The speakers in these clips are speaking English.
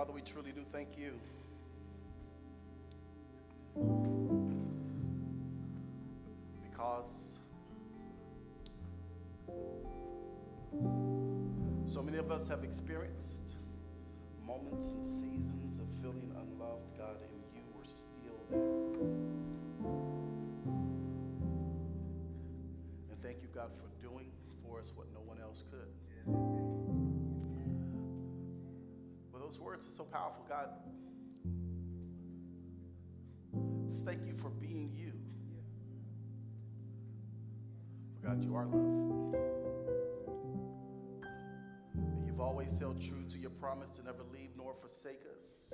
Father, we truly do thank you. Because so many of us have experienced moments and seasons of feeling words are so powerful, God. Just thank you for being you. For God, you are love. And you've always held true to your promise to never leave nor forsake us.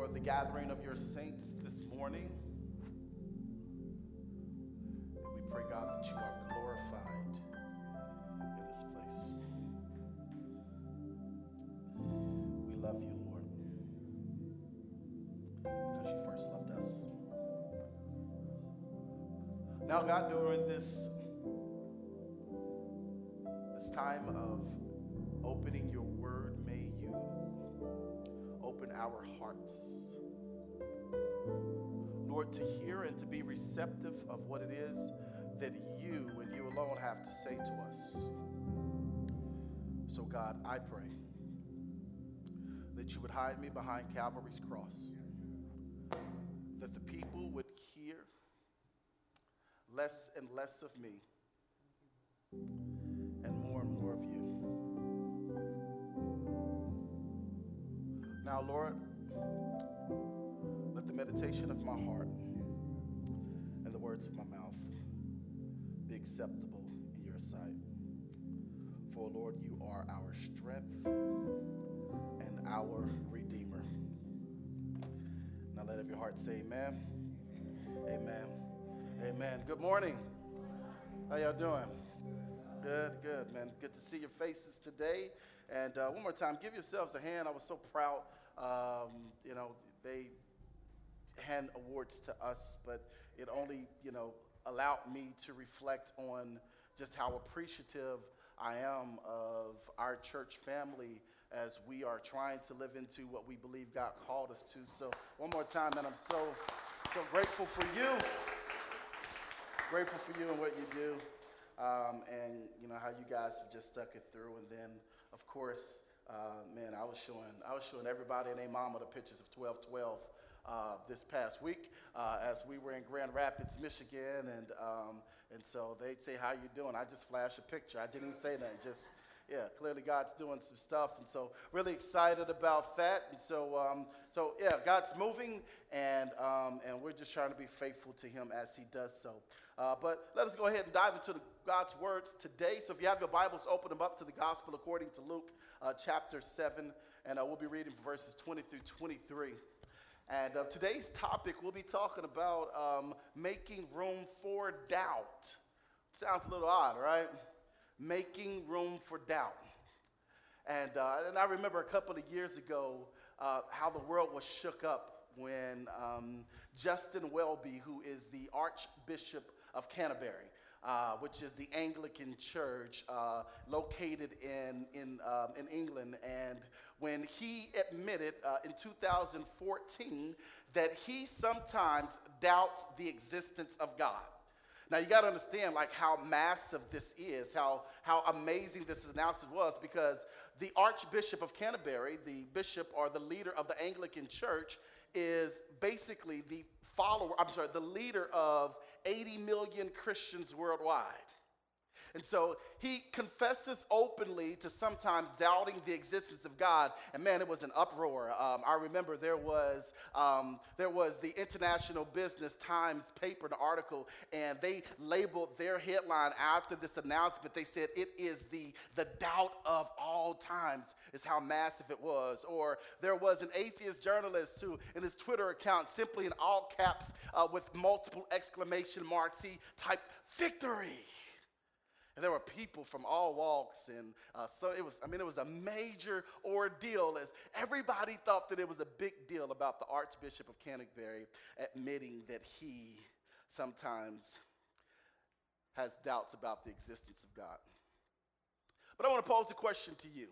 For the gathering of your saints this morning. And we pray, God, that you are glorified in this place. We love you, Lord, because you first loved us. Now, God, during this this time of open our hearts. Lord, to hear and to be receptive of what it is that you and you alone have to say to us. So, God, I pray that you would hide me behind Calvary's cross, that the people would hear less and less of me Now, Lord, let the meditation of my heart and the words of my mouth be acceptable in your sight. For, Lord, you are our strength and our Redeemer. Now, let every heart say, Amen. Amen. Amen. Good morning. How y'all doing? Good, good, man. Good to see your faces today. And uh, one more time, give yourselves a hand. I was so proud. Um, you know, they hand awards to us, but it only, you know, allowed me to reflect on just how appreciative I am of our church family as we are trying to live into what we believe God called us to. So, one more time, and I'm so, so grateful for you. Grateful for you and what you do um, and you know how you guys have just stuck it through. And then, of course, uh, man, I was showing I was showing everybody and their mama the pictures of 1212 uh, this past week uh, as we were in Grand Rapids, Michigan, and um, and so they'd say, "How you doing?" I just flash a picture. I didn't even say nothing. Just yeah, clearly God's doing some stuff, and so really excited about that. And so, um, so yeah, God's moving, and um, and we're just trying to be faithful to Him as He does so. Uh, but let us go ahead and dive into the, God's words today. So if you have your Bibles, open them up to the Gospel according to Luke, uh, chapter seven, and uh, we'll be reading verses 20 through 23. And uh, today's topic, we'll be talking about um, making room for doubt. Sounds a little odd, right? Making room for doubt. And, uh, and I remember a couple of years ago uh, how the world was shook up when um, Justin Welby, who is the Archbishop of Canterbury, uh, which is the Anglican church uh, located in, in, um, in England. And when he admitted uh, in 2014 that he sometimes doubts the existence of God. Now you got to understand like how massive this is, how how amazing this announcement was because the Archbishop of Canterbury, the bishop or the leader of the Anglican Church is basically the follower, I'm sorry, the leader of 80 million Christians worldwide. And so he confesses openly to sometimes doubting the existence of God. And man, it was an uproar. Um, I remember there was um, there was the International Business Times paper, an article, and they labeled their headline after this announcement. They said it is the the doubt of all times. Is how massive it was. Or there was an atheist journalist who, in his Twitter account, simply in all caps uh, with multiple exclamation marks, he typed "victory." And there were people from all walks, and uh, so it was. I mean, it was a major ordeal as everybody thought that it was a big deal about the Archbishop of Canterbury admitting that he sometimes has doubts about the existence of God. But I want to pose a question to you.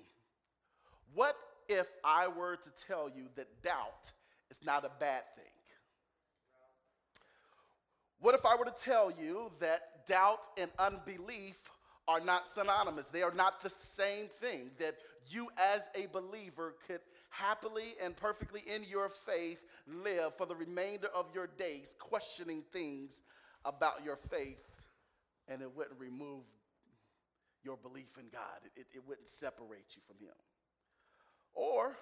What if I were to tell you that doubt is not a bad thing? What if I were to tell you that doubt and unbelief are not synonymous? They are not the same thing. That you, as a believer, could happily and perfectly in your faith live for the remainder of your days, questioning things about your faith, and it wouldn't remove your belief in God, it, it, wouldn't separate you from Him. Or,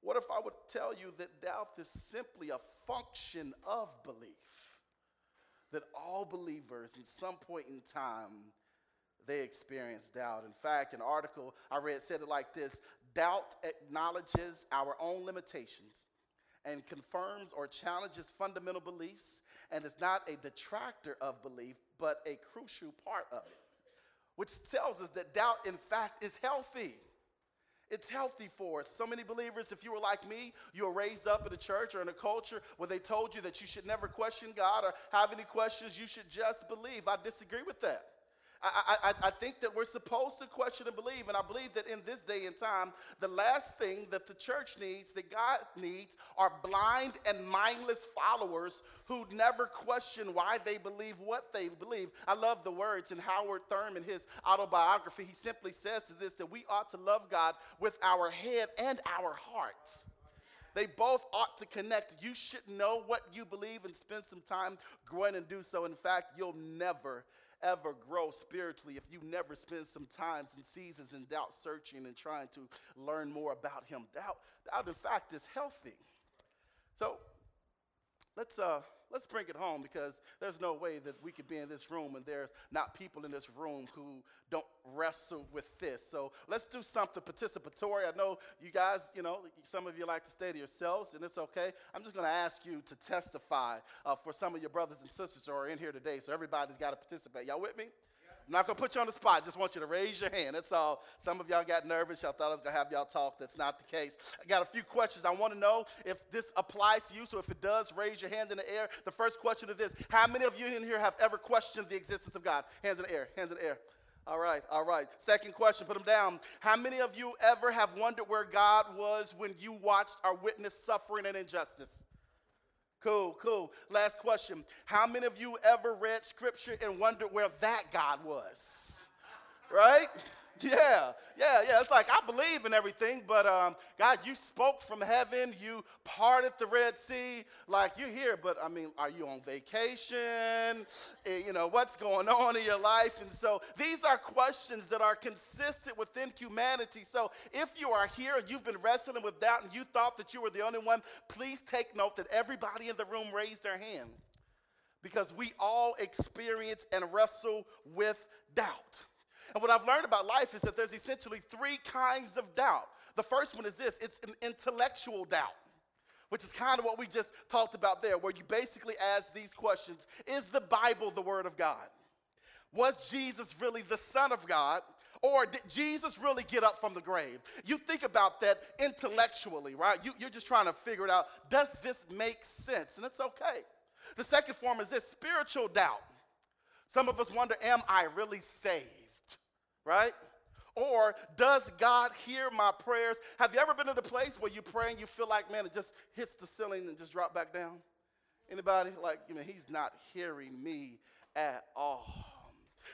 what if I would tell you that doubt is simply a function of belief? That all believers, at some point in time, they experience doubt. In fact, an article I read said it like this Doubt acknowledges our own limitations and confirms or challenges fundamental beliefs and is not a detractor of belief, but a crucial part of it, which tells us that doubt, in fact, is healthy. It's healthy for us. So many believers, if you were like me, you were raised up in a church or in a culture where they told you that you should never question God or have any questions, you should just believe. I disagree with that. I, I, I, think that we're supposed to question and believe, and I believe that in this day and time, the last thing that the church needs, that God needs, are blind and mindless followers who never question why they believe what they believe. I love the words in Howard Thurman, his autobiography. He simply says to this that we ought to love God with our head and our heart. They both ought to connect. You should know what you believe and spend some time growing and do so. In fact, you'll never ever grow spiritually if you never spend some times and seasons in doubt searching and trying to learn more about him. Doubt, doubt in fact, is healthy. So let's uh let's bring it home because there's no way that we could be in this room and there's not people in this room who don't wrestle with this. So let's do something participatory. I know you guys, you know, some of you like to stay to yourselves, and it's okay. I'm just going to ask you to testify uh, for some of your brothers and sisters who are in here today. So everybody's got to participate. Y'all with me? I'm not going to put you on the spot. Just want you to raise your hand. That's all. Some of y'all got nervous. Y'all thought I was going to have y'all talk. That's not the case. I got a few questions. I want to know if this applies to you. So if it does, raise your hand in the air. The first question is this How many of you in here have ever questioned the existence of God? Hands in the air. Hands in the air. All right, all right. Second question, put them down. How many of you ever have wondered where God was when you watched or witnessed suffering and injustice? Cool, cool. Last question. How many of you ever read scripture and wondered where that God was? Right? Yeah, yeah, yeah. It's like I believe in everything, but um, God, you spoke from heaven, you parted the Red Sea, like you're here, but I mean, are you on vacation? Eh, you know, what's going on in your life? And so these are questions that are consistent within humanity. So if you are here and you've been wrestling with doubt and you thought that you were the only one, please take note that everybody in the room raised their hand because we all experience and wrestle with doubt. And what I've learned about life is that there's essentially three kinds of doubt. The first one is this it's an intellectual doubt, which is kind of what we just talked about there, where you basically ask these questions Is the Bible the Word of God? Was Jesus really the Son of God? Or did Jesus really get up from the grave? You think about that intellectually, right? You, you're just trying to figure it out. Does this make sense? And it's okay. The second form is this spiritual doubt. Some of us wonder, Am I really saved? Right? Or does God hear my prayers? Have you ever been in a place where you pray and you feel like, man, it just hits the ceiling and just drop back down? Anybody? Like, you know, he's not hearing me at all.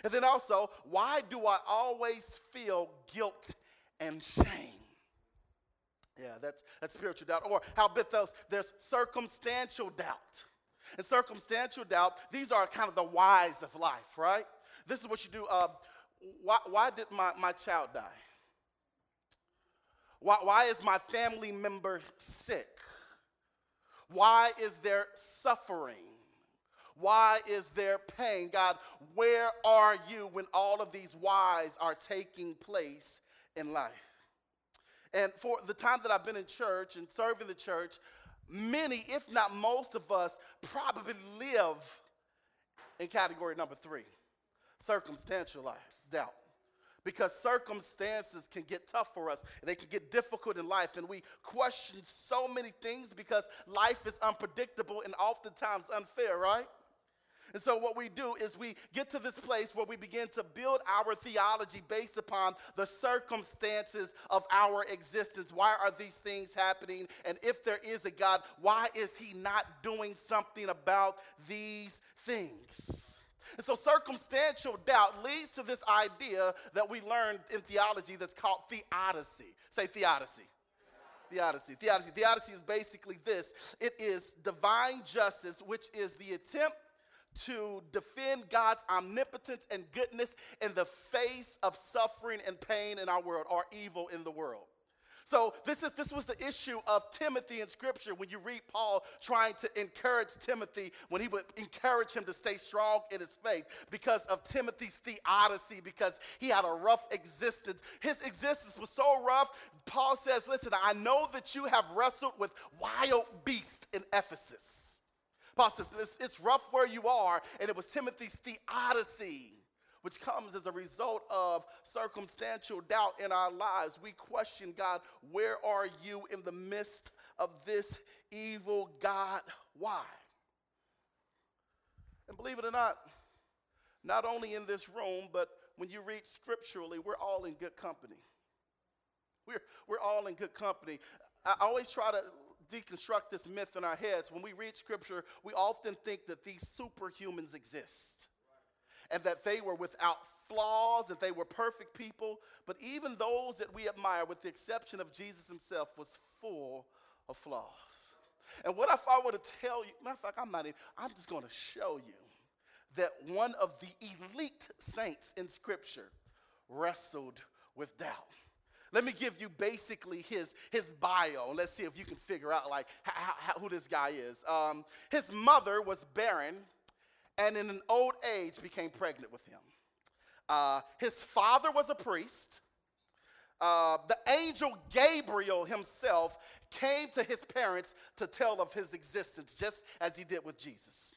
And then also, why do I always feel guilt and shame? Yeah, that's, that's spiritual doubt. Or how about those, there's circumstantial doubt. And circumstantial doubt, these are kind of the whys of life, right? This is what you do. Uh, why, why did my, my child die? Why, why is my family member sick? Why is there suffering? Why is there pain? God, where are you when all of these whys are taking place in life? And for the time that I've been in church and serving the church, many, if not most of us, probably live in category number three circumstantial life doubt because circumstances can get tough for us they can get difficult in life and we question so many things because life is unpredictable and oftentimes unfair right and so, what we do is we get to this place where we begin to build our theology based upon the circumstances of our existence. Why are these things happening? And if there is a God, why is He not doing something about these things? And so circumstantial doubt leads to this idea that we learned in theology that's called theodicy. Say theodicy. Theodicy. Theodicy. Theodicy is basically this it is divine justice, which is the attempt to defend God's omnipotence and goodness in the face of suffering and pain in our world or evil in the world. So this is this was the issue of Timothy in scripture when you read Paul trying to encourage Timothy when he would encourage him to stay strong in his faith because of Timothy's theodicy because he had a rough existence. His existence was so rough. Paul says, "Listen, I know that you have wrestled with wild beasts in Ephesus." Paul says, it's, it's rough where you are, and it was Timothy's theodicy, which comes as a result of circumstantial doubt in our lives. We question God, where are you in the midst of this evil God? Why? And believe it or not, not only in this room, but when you read scripturally, we're all in good company. We're, we're all in good company. I always try to deconstruct this myth in our heads. When we read scripture, we often think that these superhumans exist and that they were without flaws, that they were perfect people. But even those that we admire, with the exception of Jesus himself, was full of flaws. And what if I were to tell you, matter of fact, I'm not even, I'm just going to show you that one of the elite saints in Scripture wrestled with doubt. Let me give you basically his, his bio. And let's see if you can figure out like how, how, who this guy is. Um, his mother was barren and in an old age became pregnant with him. Uh, his father was a priest. Uh, the angel Gabriel himself came to his parents to tell of his existence, just as he did with Jesus.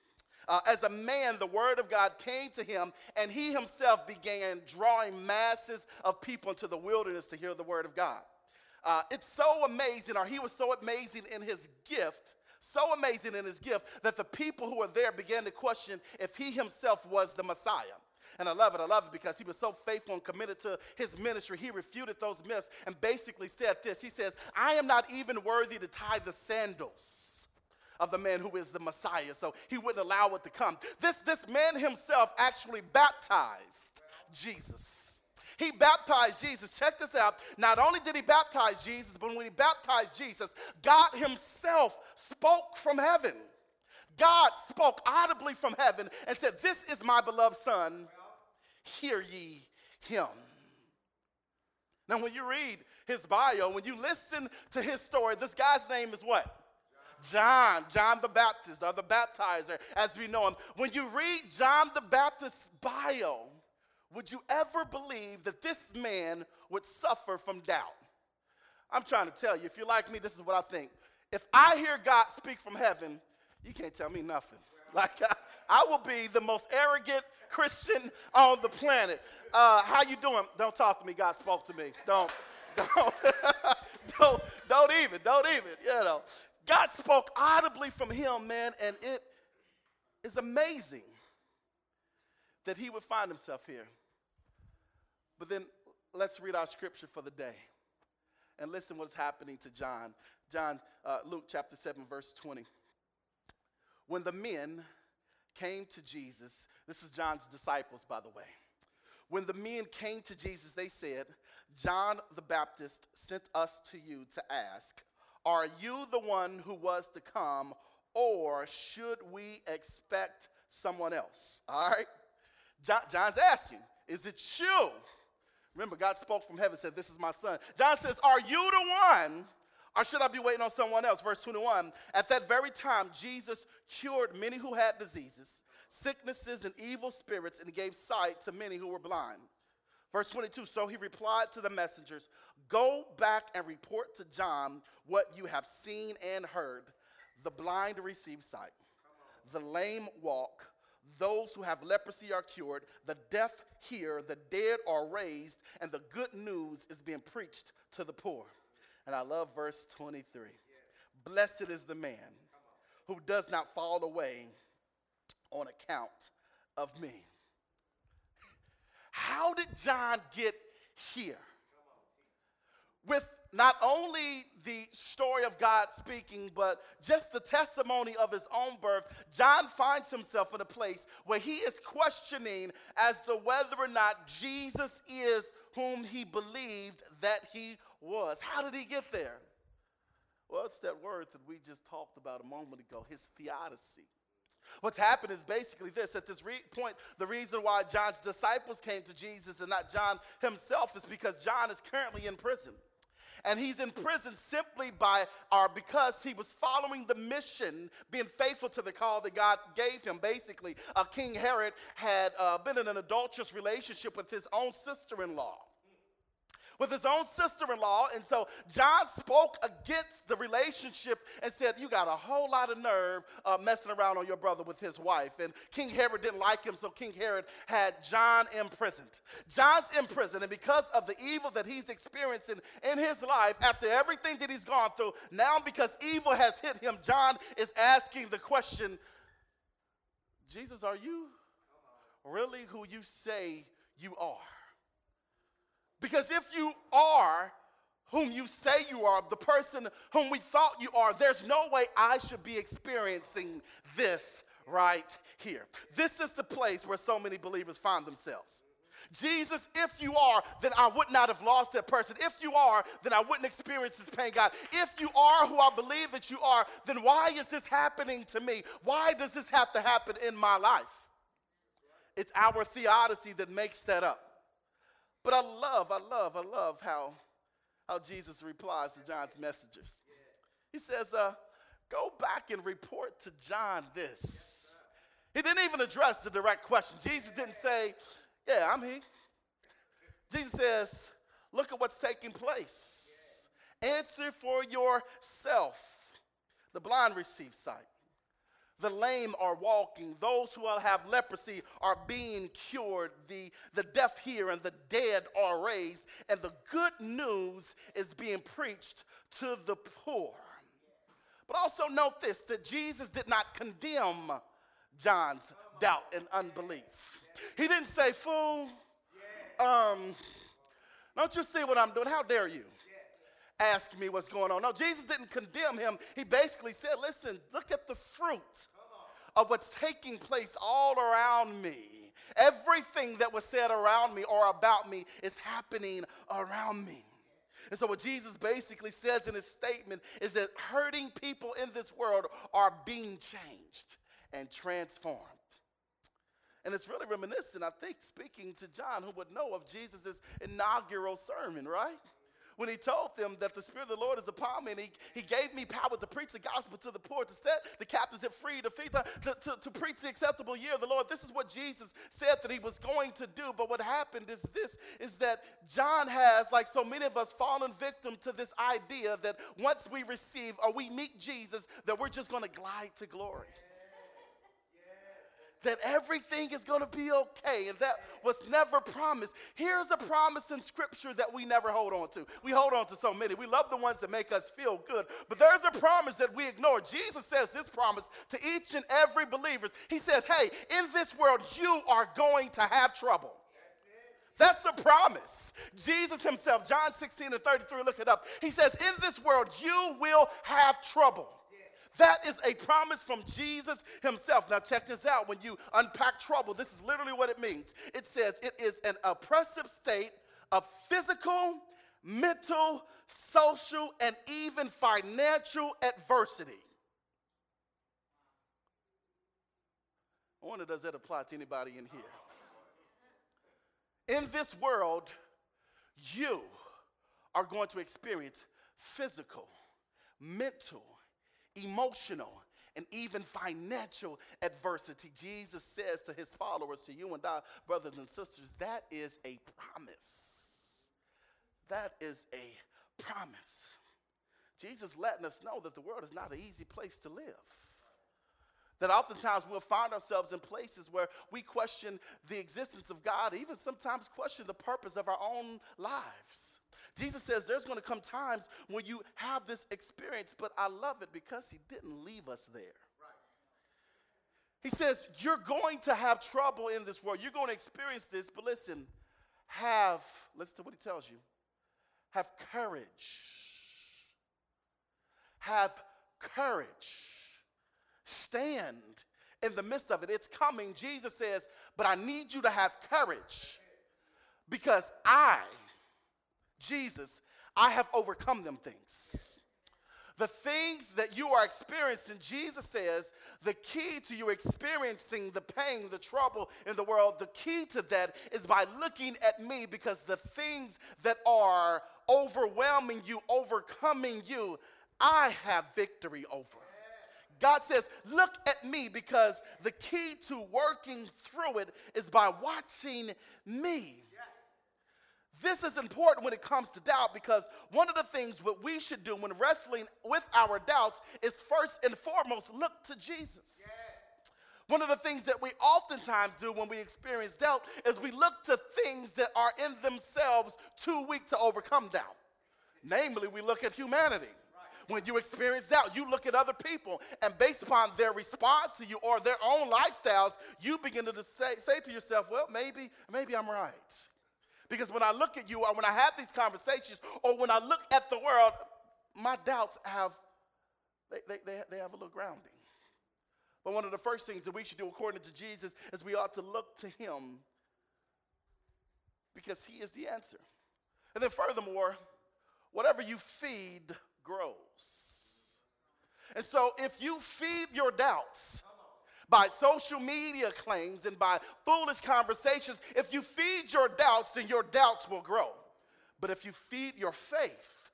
Uh, as a man, the word of God came to him, and he himself began drawing masses of people into the wilderness to hear the word of God. Uh, it's so amazing, or he was so amazing in his gift, so amazing in his gift, that the people who were there began to question if he himself was the Messiah. And I love it. I love it because he was so faithful and committed to his ministry. He refuted those myths and basically said this He says, I am not even worthy to tie the sandals of the man who is the Messiah, so he wouldn't allow it to come. This, this man himself actually baptized Jesus. He baptized Jesus. Check this out. Not only did he baptize Jesus, but when he baptized Jesus, God himself spoke from heaven. God spoke audibly from heaven and said, This is my beloved Son. Hear ye him. Now, when you read his bio, when you listen to his story, this guy's name is what? John, John the Baptist, or the baptizer, as we know him. When you read John the Baptist's bio, would you ever believe that this man would suffer from doubt? I'm trying to tell you, if you're like me, this is what I think. If I hear God speak from heaven, you can't tell me nothing. Like, I, I will be the most arrogant Christian on the planet. Uh, how you doing? Don't talk to me. God spoke to me. Don't, don't, don't, don't even, don't even, you know. God spoke audibly from him, man, and it is amazing that he would find himself here. But then let's read our scripture for the day and listen what's happening to John. John, uh, Luke chapter 7, verse 20. When the men came to Jesus, this is John's disciples, by the way. When the men came to Jesus, they said, John the Baptist sent us to you to ask, are you the one who was to come, or should we expect someone else? All right? John, John's asking, Is it you? Remember, God spoke from heaven, said, This is my son. John says, Are you the one? Or should I be waiting on someone else? Verse 21 At that very time, Jesus cured many who had diseases, sicknesses, and evil spirits, and gave sight to many who were blind. Verse 22 So he replied to the messengers Go back and report to John what you have seen and heard. The blind receive sight, the lame walk, those who have leprosy are cured, the deaf hear, the dead are raised, and the good news is being preached to the poor. And I love verse 23. Blessed is the man who does not fall away on account of me. How did John get here? With not only the story of God speaking, but just the testimony of his own birth, John finds himself in a place where he is questioning as to whether or not Jesus is whom he believed that he was. How did he get there? Well, it's that word that we just talked about a moment ago his theodicy. What's happened is basically this at this re- point, the reason why John's disciples came to Jesus and not John himself is because John is currently in prison and he's in prison simply by or because he was following the mission, being faithful to the call that God gave him. Basically, uh, King Herod had uh, been in an adulterous relationship with his own sister-in-law with his own sister in law. And so John spoke against the relationship and said, You got a whole lot of nerve uh, messing around on your brother with his wife. And King Herod didn't like him, so King Herod had John imprisoned. John's imprisoned, and because of the evil that he's experiencing in his life, after everything that he's gone through, now because evil has hit him, John is asking the question Jesus, are you really who you say you are? Because if you are whom you say you are, the person whom we thought you are, there's no way I should be experiencing this right here. This is the place where so many believers find themselves. Jesus, if you are, then I would not have lost that person. If you are, then I wouldn't experience this pain, God. If you are who I believe that you are, then why is this happening to me? Why does this have to happen in my life? It's our theodicy that makes that up. But I love, I love, I love how, how Jesus replies to John's messengers. He says, uh, Go back and report to John this. He didn't even address the direct question. Jesus didn't say, Yeah, I'm he. Jesus says, Look at what's taking place. Answer for yourself. The blind receive sight. The lame are walking. Those who have leprosy are being cured. The, the deaf hear and the dead are raised. And the good news is being preached to the poor. But also note this that Jesus did not condemn John's doubt and unbelief. He didn't say, Fool, um, don't you see what I'm doing? How dare you? Ask me what's going on. No, Jesus didn't condemn him. He basically said, listen, look at the fruit of what's taking place all around me. Everything that was said around me or about me is happening around me. And so, what Jesus basically says in his statement is that hurting people in this world are being changed and transformed. And it's really reminiscent, I think, speaking to John, who would know of Jesus' inaugural sermon, right? When he told them that the Spirit of the Lord is upon me and he, he gave me power to preach the gospel to the poor, to set the captives at free, to, feed the, to, to, to preach the acceptable year of the Lord. This is what Jesus said that he was going to do. But what happened is this, is that John has, like so many of us, fallen victim to this idea that once we receive or we meet Jesus, that we're just going to glide to glory that everything is going to be okay, and that was never promised. Here's a promise in Scripture that we never hold on to. We hold on to so many. We love the ones that make us feel good, but there's a promise that we ignore. Jesus says this promise to each and every believer. He says, Hey, in this world, you are going to have trouble. That's a promise. Jesus himself, John 16 and 33, look it up. He says, In this world, you will have trouble. That is a promise from Jesus himself. Now, check this out. When you unpack trouble, this is literally what it means it says it is an oppressive state of physical, mental, social, and even financial adversity. I wonder, does that apply to anybody in here? In this world, you are going to experience physical, mental, emotional, and even financial adversity. Jesus says to his followers, to you and I, brothers and sisters, that is a promise. That is a promise. Jesus letting us know that the world is not an easy place to live. That oftentimes we'll find ourselves in places where we question the existence of God, even sometimes question the purpose of our own lives. Jesus says there's going to come times when you have this experience, but I love it because he didn't leave us there. He says, You're going to have trouble in this world. You're going to experience this, but listen, have, listen to what he tells you, have courage. Have courage. Stand in the midst of it. It's coming. Jesus says, But I need you to have courage because I, Jesus, I have overcome them things. The things that you are experiencing, Jesus says, the key to you experiencing the pain, the trouble in the world, the key to that is by looking at me because the things that are overwhelming you, overcoming you, I have victory over. God says, Look at me because the key to working through it is by watching me. This is important when it comes to doubt because one of the things what we should do when wrestling with our doubts is first and foremost look to Jesus. Yes. One of the things that we oftentimes do when we experience doubt is we look to things that are in themselves too weak to overcome doubt. Namely, we look at humanity. When you experience doubt, you look at other people, and based upon their response to you or their own lifestyles, you begin to say, say to yourself, well, maybe, maybe I'm right. Because when I look at you or when I have these conversations or when I look at the world, my doubts have, they, they, they, they have a little grounding. But one of the first things that we should do according to Jesus is we ought to look to him because he is the answer. And then furthermore, whatever you feed grows. And so if you feed your doubts, by social media claims and by foolish conversations, if you feed your doubts, then your doubts will grow. But if you feed your faith,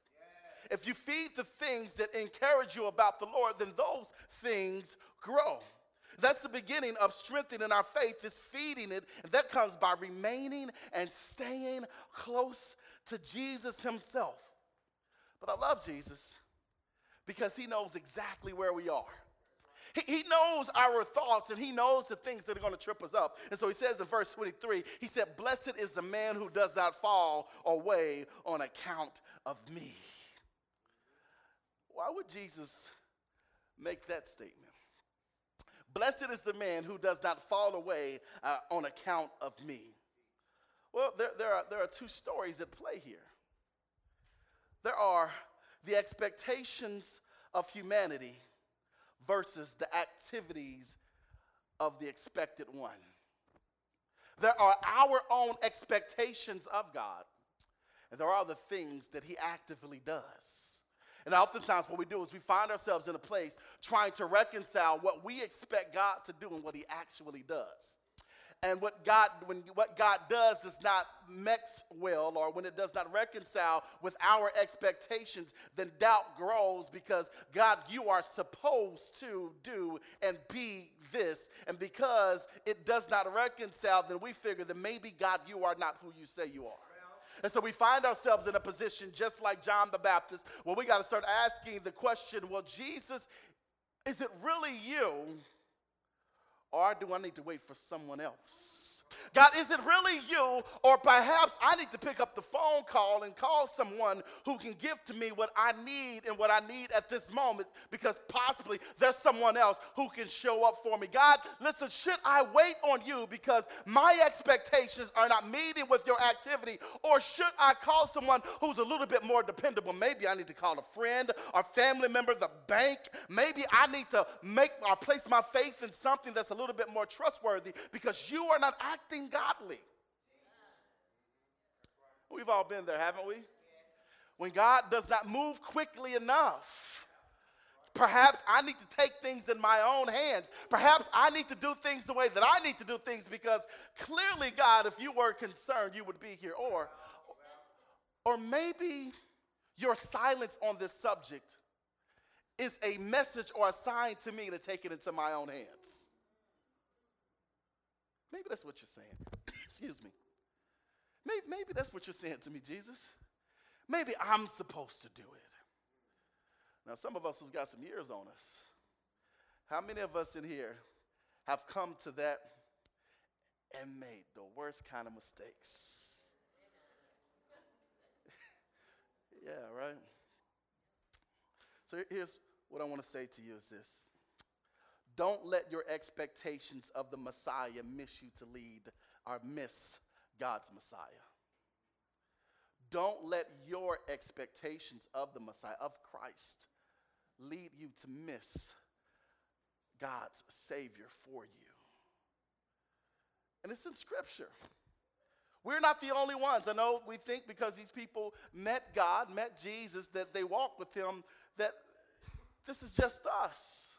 if you feed the things that encourage you about the Lord, then those things grow. That's the beginning of strengthening our faith, is feeding it. And that comes by remaining and staying close to Jesus Himself. But I love Jesus because He knows exactly where we are. He, he knows our thoughts and he knows the things that are going to trip us up. And so he says in verse 23, he said, Blessed is the man who does not fall away on account of me. Why would Jesus make that statement? Blessed is the man who does not fall away uh, on account of me. Well, there, there, are, there are two stories at play here. There are the expectations of humanity versus the activities of the expected one. There are our own expectations of God, and there are the things that He actively does. And oftentimes, what we do is we find ourselves in a place trying to reconcile what we expect God to do and what He actually does and what God when what God does does not mix well or when it does not reconcile with our expectations then doubt grows because God you are supposed to do and be this. And because it does not reconcile then we figure that maybe God you are not who you say you are. And so we find ourselves in a position just like John the Baptist where we got to start asking the question well Jesus is it really you or do I need to wait for someone else? God, is it really you? Or perhaps I need to pick up the phone call and call someone who can give to me what I need and what I need at this moment because possibly there's someone else who can show up for me. God, listen, should I wait on you because my expectations are not meeting with your activity? Or should I call someone who's a little bit more dependable? Maybe I need to call a friend or family member, the bank. Maybe I need to make or place my faith in something that's a little bit more trustworthy because you are not acting acting godly. We've all been there, haven't we? When God does not move quickly enough. Perhaps I need to take things in my own hands. Perhaps I need to do things the way that I need to do things because clearly, God, if you were concerned, you would be here. Or, or maybe your silence on this subject is a message or a sign to me to take it into my own hands. Maybe that's what you're saying. Excuse me. Maybe, maybe that's what you're saying to me, Jesus. Maybe I'm supposed to do it. Now, some of us who've got some years on us How many of us in here have come to that and made the worst kind of mistakes? yeah, right? So here's what I want to say to you is this. Don't let your expectations of the Messiah miss you to lead or miss God's Messiah. Don't let your expectations of the Messiah, of Christ, lead you to miss God's Savior for you. And it's in Scripture. We're not the only ones. I know we think because these people met God, met Jesus, that they walked with Him, that this is just us.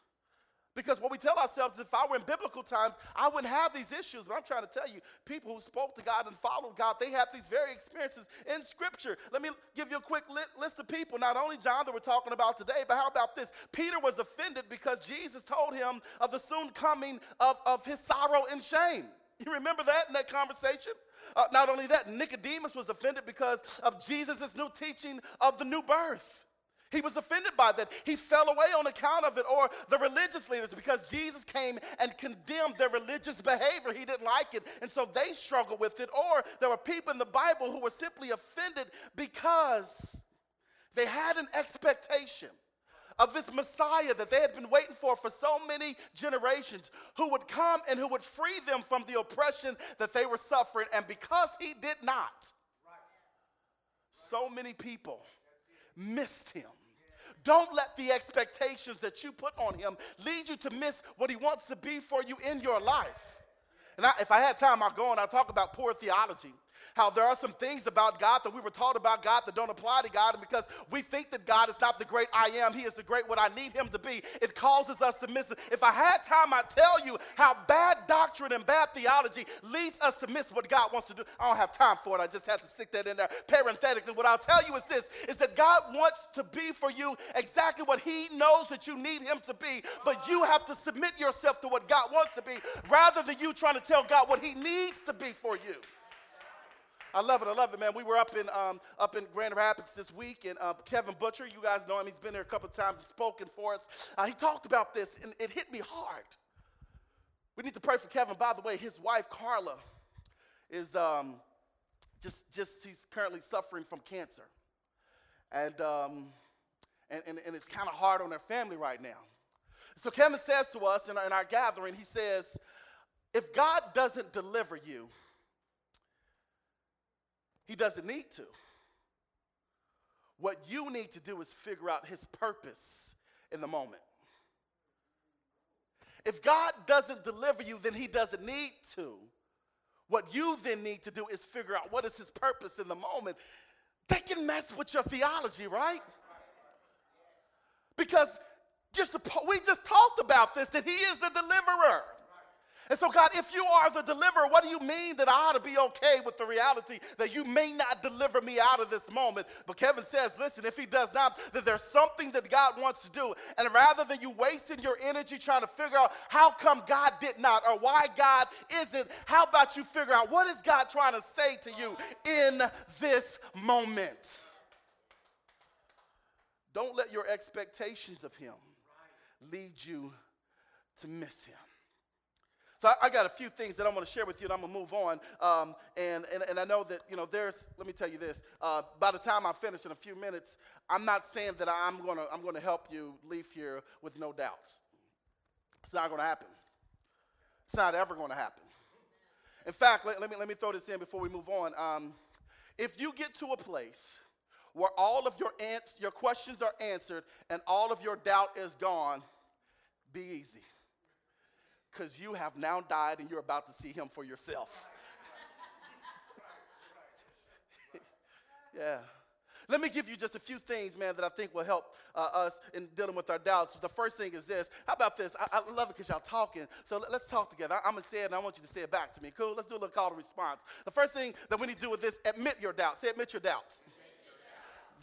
Because what we tell ourselves, is if I were in biblical times, I wouldn't have these issues. But I'm trying to tell you, people who spoke to God and followed God, they have these very experiences in Scripture. Let me give you a quick list of people, not only John that we're talking about today, but how about this? Peter was offended because Jesus told him of the soon coming of, of his sorrow and shame. You remember that in that conversation? Uh, not only that, Nicodemus was offended because of Jesus' new teaching of the new birth. He was offended by that. He fell away on account of it, or the religious leaders, because Jesus came and condemned their religious behavior. He didn't like it, and so they struggled with it. Or there were people in the Bible who were simply offended because they had an expectation of this Messiah that they had been waiting for for so many generations, who would come and who would free them from the oppression that they were suffering. And because he did not, so many people missed him. Don't let the expectations that you put on him lead you to miss what he wants to be for you in your life. And I, if I had time, I'll go and I'll talk about poor theology how there are some things about God that we were taught about God that don't apply to God. And because we think that God is not the great I am, He is the great what I need Him to be, it causes us to miss it. If I had time, I'd tell you how bad doctrine and bad theology leads us to miss what God wants to do. I don't have time for it. I just have to stick that in there parenthetically. What I'll tell you is this is that God wants to be for you exactly what He knows that you need Him to be, but you have to submit yourself to what God wants to be rather than you trying to tell God what He needs to be for you. I love it. I love it, man. We were up in um, up in Grand Rapids this week, and uh, Kevin Butcher, you guys know him. He's been there a couple of times. Spoken for us. Uh, he talked about this, and it hit me hard. We need to pray for Kevin. By the way, his wife Carla is um, just just she's currently suffering from cancer, and um, and, and, and it's kind of hard on their family right now. So Kevin says to us in our, in our gathering, he says, if God doesn't deliver you he doesn't need to. What you need to do is figure out his purpose in the moment. If God doesn't deliver you, then he doesn't need to. What you then need to do is figure out what is his purpose in the moment. That can mess with your theology, right? Because just, we just talked about this that he is the deliverer. And so, God, if you are the deliverer, what do you mean that I ought to be okay with the reality that you may not deliver me out of this moment? But Kevin says, listen, if he does not, that there's something that God wants to do. And rather than you wasting your energy trying to figure out how come God did not or why God isn't, how about you figure out what is God trying to say to you in this moment? Don't let your expectations of him lead you to miss him. So I, I, got a few things that I'm going to share with you, and I'm going to move on. Um, and, and, and I know that, you know, there's, let me tell you this. Uh, by the time I finish in a few minutes, I'm not saying that I'm going to I'm to help you leave here with no doubts. It's not going to happen. It's not ever going to happen. In fact, let, let, me, let me throw this in before we move on. Um, if you get to a place where all of your, ans- your questions are answered and all of your doubt is gone, be easy because you have now died and you're about to see him for yourself. yeah. Let me give you just a few things, man, that I think will help uh, us in dealing with our doubts. The first thing is this. How about this? I, I love it because y'all talking. So let, us talk together. I, am going to say it and I want you to say it back to me. Cool? Let's do a little call to response. The first thing that we need to do with this, admit your doubts. Say, admit your doubts.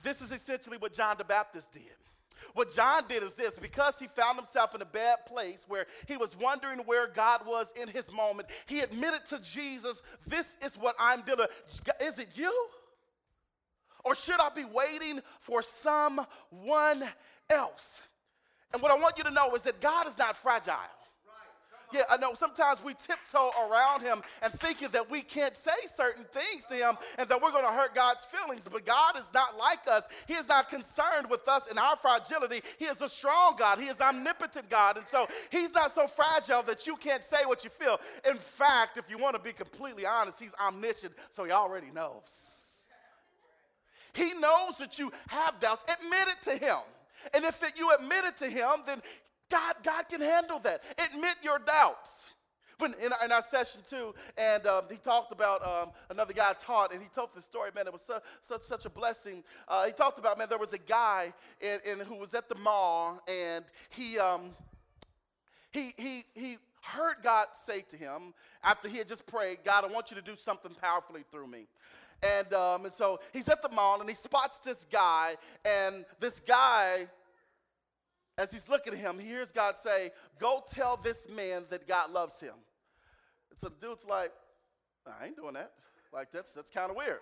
This is essentially what John the Baptist did. What John did is this because he found himself in a bad place where he was wondering where God was in his moment, he admitted to Jesus, This is what I'm dealing with. Is it you? Or should I be waiting for someone else? And what I want you to know is that God is not fragile. Yeah, I know sometimes we tiptoe around him and thinking that we can't say certain things to him and that we're going to hurt God's feelings. But God is not like us. He is not concerned with us and our fragility. He is a strong God. He is omnipotent God. And so he's not so fragile that you can't say what you feel. In fact, if you want to be completely honest, he's omniscient, so he already knows. He knows that you have doubts. Admit it to him. And if it, you admit it to him, then God, God can handle that. Admit your doubts. When in, in our session too, and um, he talked about um, another guy taught, and he told the story. Man, it was su- such such a blessing. Uh, he talked about man, there was a guy in, in, who was at the mall, and he um, he he he heard God say to him after he had just prayed, God, I want you to do something powerfully through me. And, um, and so he's at the mall and he spots this guy, and this guy as he's looking at him, he hears God say, Go tell this man that God loves him. So the dude's like, I ain't doing that. Like, that's, that's kind of weird.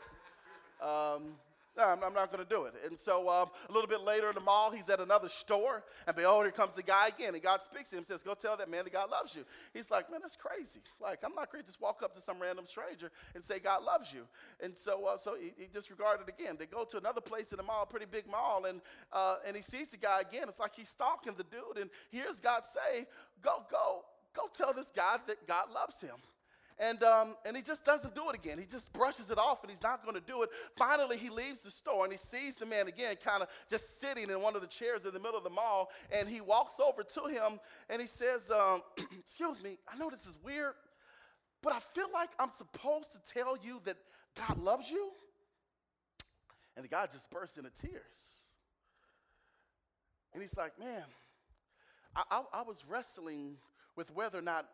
Um, no, I'm, I'm not going to do it. And so um, a little bit later in the mall, he's at another store, and behold, here comes the guy again. And God speaks to him and says, Go tell that man that God loves you. He's like, Man, that's crazy. Like, I'm not going to just walk up to some random stranger and say, God loves you. And so, uh, so he, he disregarded again. They go to another place in the mall, pretty big mall, and, uh, and he sees the guy again. It's like he's stalking the dude, and hears God say, Go, go, go tell this guy that God loves him. And, um, and he just doesn't do it again. He just brushes it off and he's not going to do it. Finally, he leaves the store and he sees the man again, kind of just sitting in one of the chairs in the middle of the mall. And he walks over to him and he says, um, Excuse me, I know this is weird, but I feel like I'm supposed to tell you that God loves you. And the guy just bursts into tears. And he's like, Man, I, I, I was wrestling with whether or not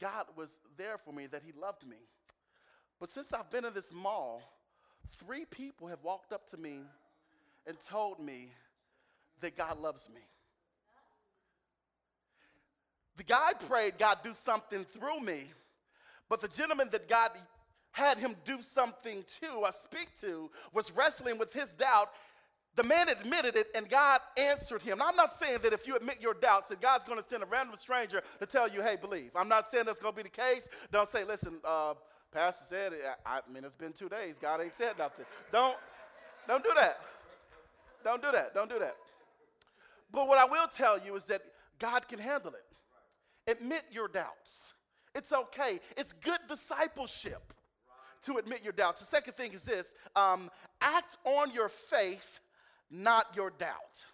God was there for me, that He loved me. But since I've been in this mall, three people have walked up to me and told me that God loves me. The guy prayed, God, do something through me. But the gentleman that God had him do something to, I speak to, was wrestling with his doubt the man admitted it and God answered him. Now, I'm not saying that if you admit your doubts that God's going to send a random stranger to tell you, hey, believe. I'm not saying that's going to be the case. Don't say, listen, uh, Pastor said, I, I mean, it's been two days. God ain't said nothing. Don't, don't do that. Don't do that. Don't do that. But what I will tell you is that God can handle it. Admit your doubts. It's okay. It's good discipleship to admit your doubts. The second thing is this um, act on your faith not your doubt.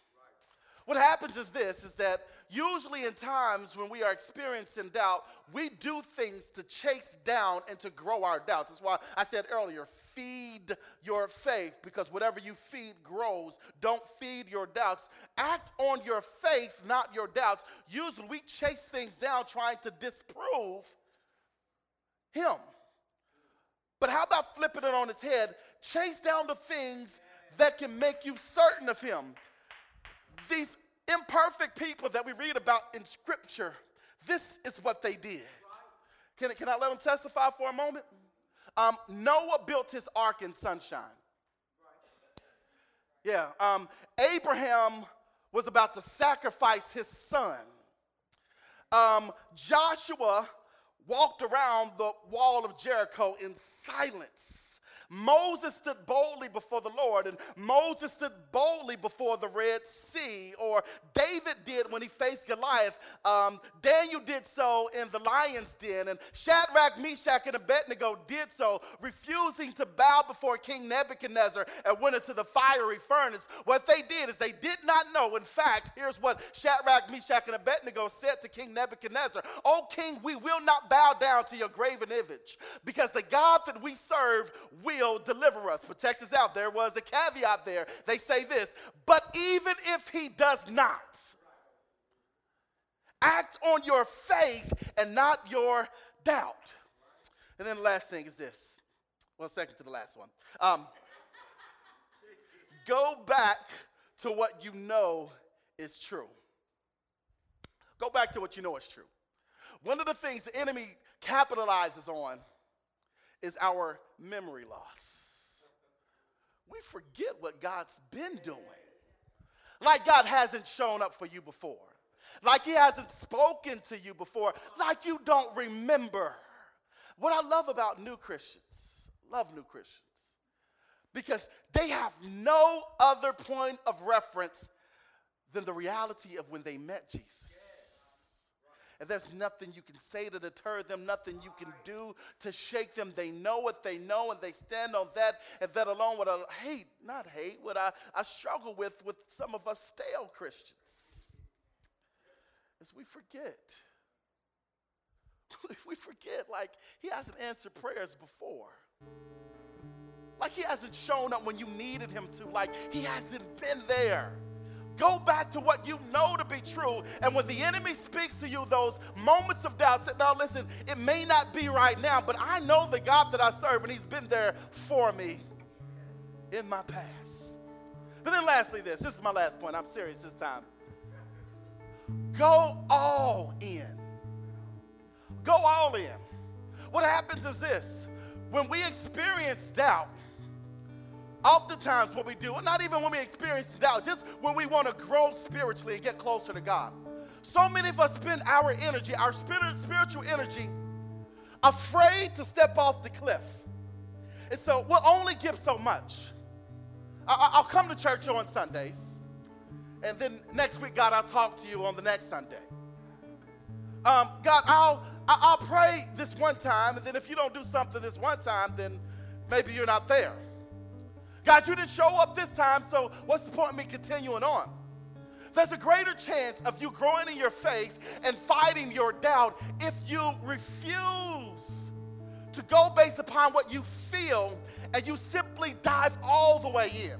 What happens is this is that usually in times when we are experiencing doubt, we do things to chase down and to grow our doubts. That's why I said earlier, feed your faith because whatever you feed grows. Don't feed your doubts. Act on your faith, not your doubts. Usually we chase things down trying to disprove him. But how about flipping it on its head? Chase down the things that can make you certain of Him. These imperfect people that we read about in Scripture, this is what they did. Can, can I let them testify for a moment? Um, Noah built his ark in sunshine. Yeah, um, Abraham was about to sacrifice his son. Um, Joshua walked around the wall of Jericho in silence. Moses stood boldly before the Lord, and Moses stood boldly before the Red Sea, or David did when he faced Goliath. Um, Daniel did so in the lion's den, and Shadrach, Meshach, and Abednego did so, refusing to bow before King Nebuchadnezzar and went into the fiery furnace. What they did is they did not know. In fact, here's what Shadrach, Meshach, and Abednego said to King Nebuchadnezzar O king, we will not bow down to your graven image, because the God that we serve will will deliver us. Check this out there was a caveat there. They say this, but even if he does not, act on your faith and not your doubt. And then the last thing is this. Well, second to the last one. Um, go back to what you know is true. Go back to what you know is true. One of the things the enemy capitalizes on is our memory loss. We forget what God's been doing. Like God hasn't shown up for you before. like he hasn't spoken to you before, like you don't remember. What I love about new Christians, love new Christians, because they have no other point of reference than the reality of when they met Jesus. And there's nothing you can say to deter them, nothing you can do to shake them. They know what they know and they stand on that and that alone. What I hate, not hate, what I, I struggle with with some of us stale Christians is we forget. we forget, like, he hasn't answered prayers before. Like, he hasn't shown up when you needed him to. Like, he hasn't been there. Go back to what you know to be true. And when the enemy speaks to you, those moments of doubt, say, now listen, it may not be right now, but I know the God that I serve, and He's been there for me in my past. But then, lastly, this this is my last point. I'm serious this time. Go all in. Go all in. What happens is this when we experience doubt, Oftentimes, what we do, not even when we experience doubt, just when we want to grow spiritually and get closer to God. So many of us spend our energy, our spirit, spiritual energy, afraid to step off the cliff. And so we'll only give so much. I, will come to church on Sundays, and then next week, God, I'll talk to you on the next Sunday. Um, God, I'll I'll pray this one time, and then if you don't do something this one time, then maybe you're not there. God, you didn't show up this time, so what's the point of me continuing on? There's a greater chance of you growing in your faith and fighting your doubt if you refuse to go based upon what you feel and you simply dive all the way in.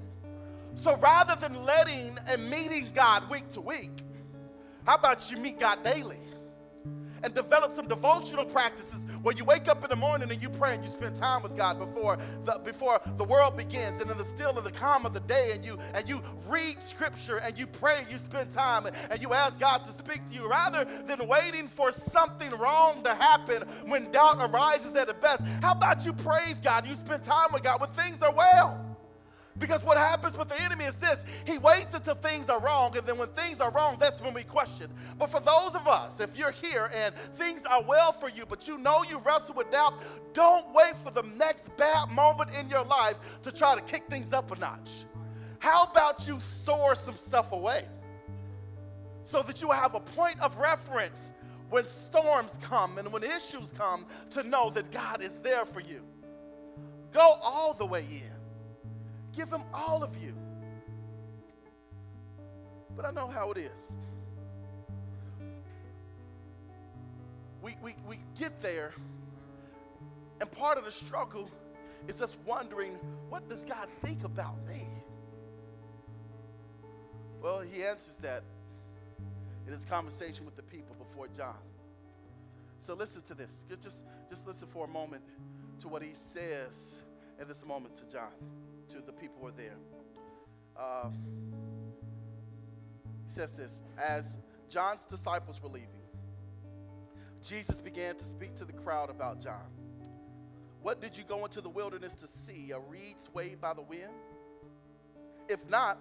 So rather than letting and meeting God week to week, how about you meet God daily and develop some devotional practices where you wake up in the morning and you pray and you spend time with God before the, before the world begins and in the still of the calm of the day and you and you read scripture and you pray and you spend time and, and you ask God to speak to you rather than waiting for something wrong to happen when doubt arises at the best. How about you praise God? You spend time with God when things are well. Because what happens with the enemy is this he waits until things are wrong, and then when things are wrong, that's when we question. But for those of us, if you're here and things are well for you, but you know you wrestle with doubt, don't wait for the next bad moment in your life to try to kick things up a notch. How about you store some stuff away so that you have a point of reference when storms come and when issues come to know that God is there for you? Go all the way in. Give him all of you. But I know how it is. We, we, we get there, and part of the struggle is us wondering, what does God think about me? Well, he answers that in his conversation with the people before John. So listen to this. Just, just listen for a moment to what he says in this moment to John to the people who are there. Uh, he says this As John's disciples were leaving, Jesus began to speak to the crowd about John. What did you go into the wilderness to see? A reed swayed by the wind? If not,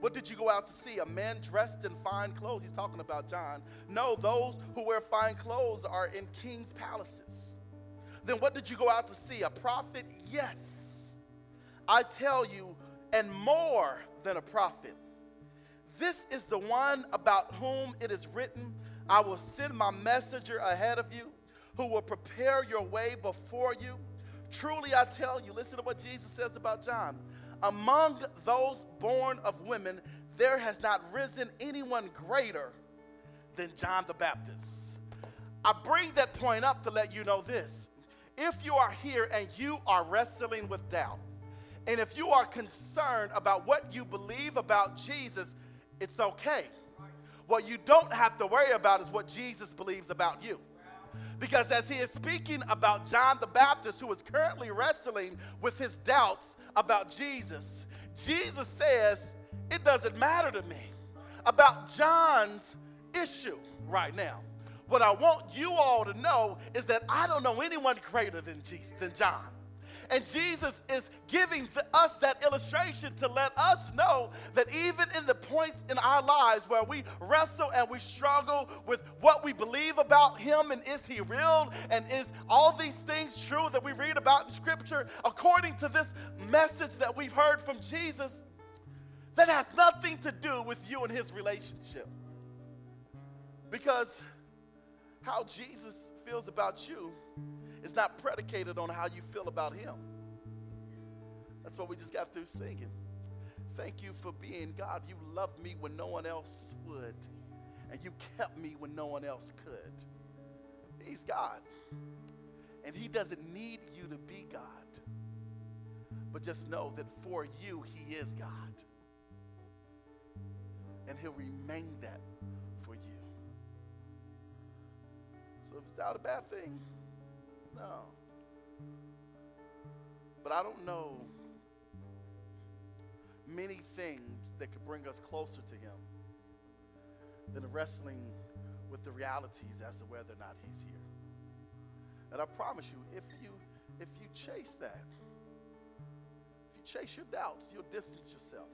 what did you go out to see? A man dressed in fine clothes? He's talking about John. No, those who wear fine clothes are in king's palaces. Then what did you go out to see? A prophet? Yes. I tell you, and more than a prophet. This is the one about whom it is written, I will send my messenger ahead of you, who will prepare your way before you. Truly, I tell you, listen to what Jesus says about John. Among those born of women, there has not risen anyone greater than John the Baptist. I bring that point up to let you know this. If you are here and you are wrestling with doubt, and if you are concerned about what you believe about Jesus, it's okay. What you don't have to worry about is what Jesus believes about you. Because as he is speaking about John the Baptist, who is currently wrestling with his doubts about Jesus, Jesus says, It doesn't matter to me about John's issue right now. What I want you all to know is that I don't know anyone greater than Jesus, than John. And Jesus is giving us that illustration to let us know that even in the points in our lives where we wrestle and we struggle with what we believe about Him and is He real and is all these things true that we read about in Scripture, according to this message that we've heard from Jesus, that has nothing to do with you and His relationship. Because how Jesus feels about you is not predicated on how you feel about him. That's what we just got through singing. Thank you for being God. You loved me when no one else would, and you kept me when no one else could. He's God. And He doesn't need you to be God. But just know that for you, He is God. And He'll remain that So if it's a bad thing, no. But I don't know many things that could bring us closer to Him than wrestling with the realities as to whether or not He's here. And I promise you, if you if you chase that, if you chase your doubts, you'll distance yourself.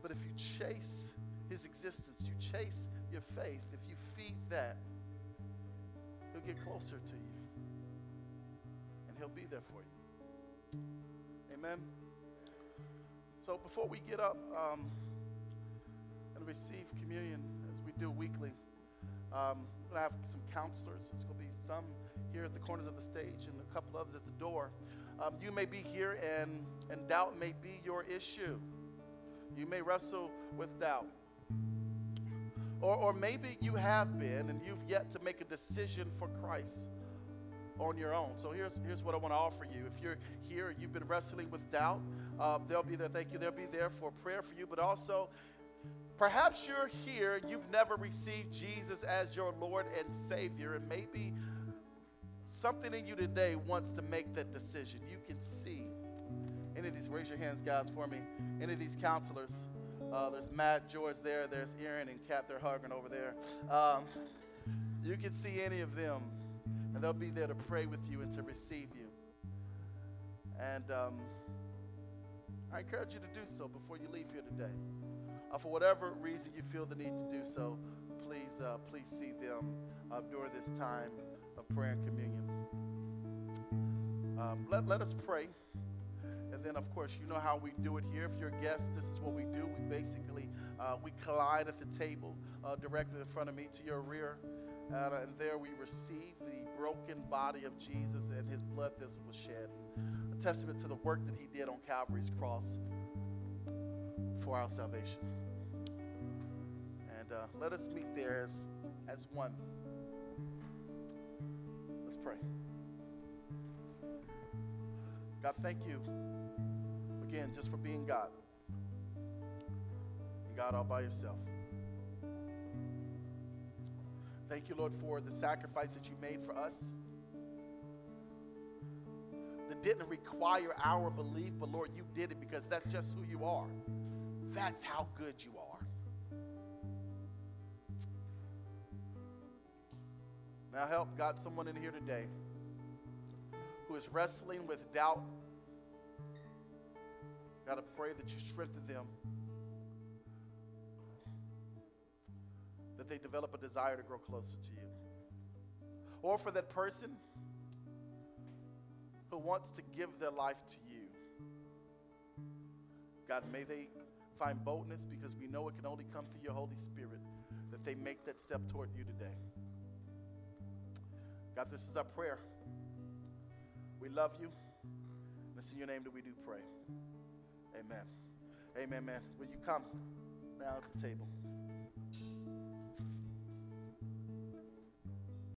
But if you chase His existence, you chase your faith, if you feed that, He'll get closer to you. And He'll be there for you. Amen. So before we get up um, and receive communion, as we do weekly, um, we're going to have some counselors. There's going to be some here at the corners of the stage and a couple others at the door. Um, you may be here and, and doubt may be your issue. You may wrestle with doubt. Or, or maybe you have been and you've yet to make a decision for Christ on your own. So here's, here's what I want to offer you. If you're here and you've been wrestling with doubt, uh, they'll be there. Thank you. They'll be there for prayer for you. But also, perhaps you're here and you've never received Jesus as your Lord and Savior, and maybe something in you today wants to make that decision. You can see any of these. Raise your hands, guys, for me. Any of these counselors. Uh, there's Matt, George there. There's Aaron and Kat. They're hugging over there. Um, you can see any of them, and they'll be there to pray with you and to receive you. And um, I encourage you to do so before you leave here today. Uh, for whatever reason you feel the need to do so, please, uh, please see them uh, during this time of prayer and communion. Um, let, let us pray. Then, of course, you know how we do it here. If you're a guest, this is what we do. We basically uh, we collide at the table uh, directly in front of me to your rear, uh, and there we receive the broken body of Jesus and His blood that was shed, a testament to the work that He did on Calvary's cross for our salvation. And uh, let us meet there as as one. Let's pray. God, thank you again just for being God. And God all by yourself. Thank you, Lord, for the sacrifice that you made for us. That didn't require our belief, but Lord, you did it because that's just who you are. That's how good you are. Now, help God, someone in here today who is wrestling with doubt, God, I pray that you strengthen them, that they develop a desire to grow closer to you. Or for that person who wants to give their life to you, God, may they find boldness because we know it can only come through your Holy Spirit that they make that step toward you today. God, this is our prayer. We love you. And it's in your name that we do pray. Amen. Amen, man. Will you come now at the table?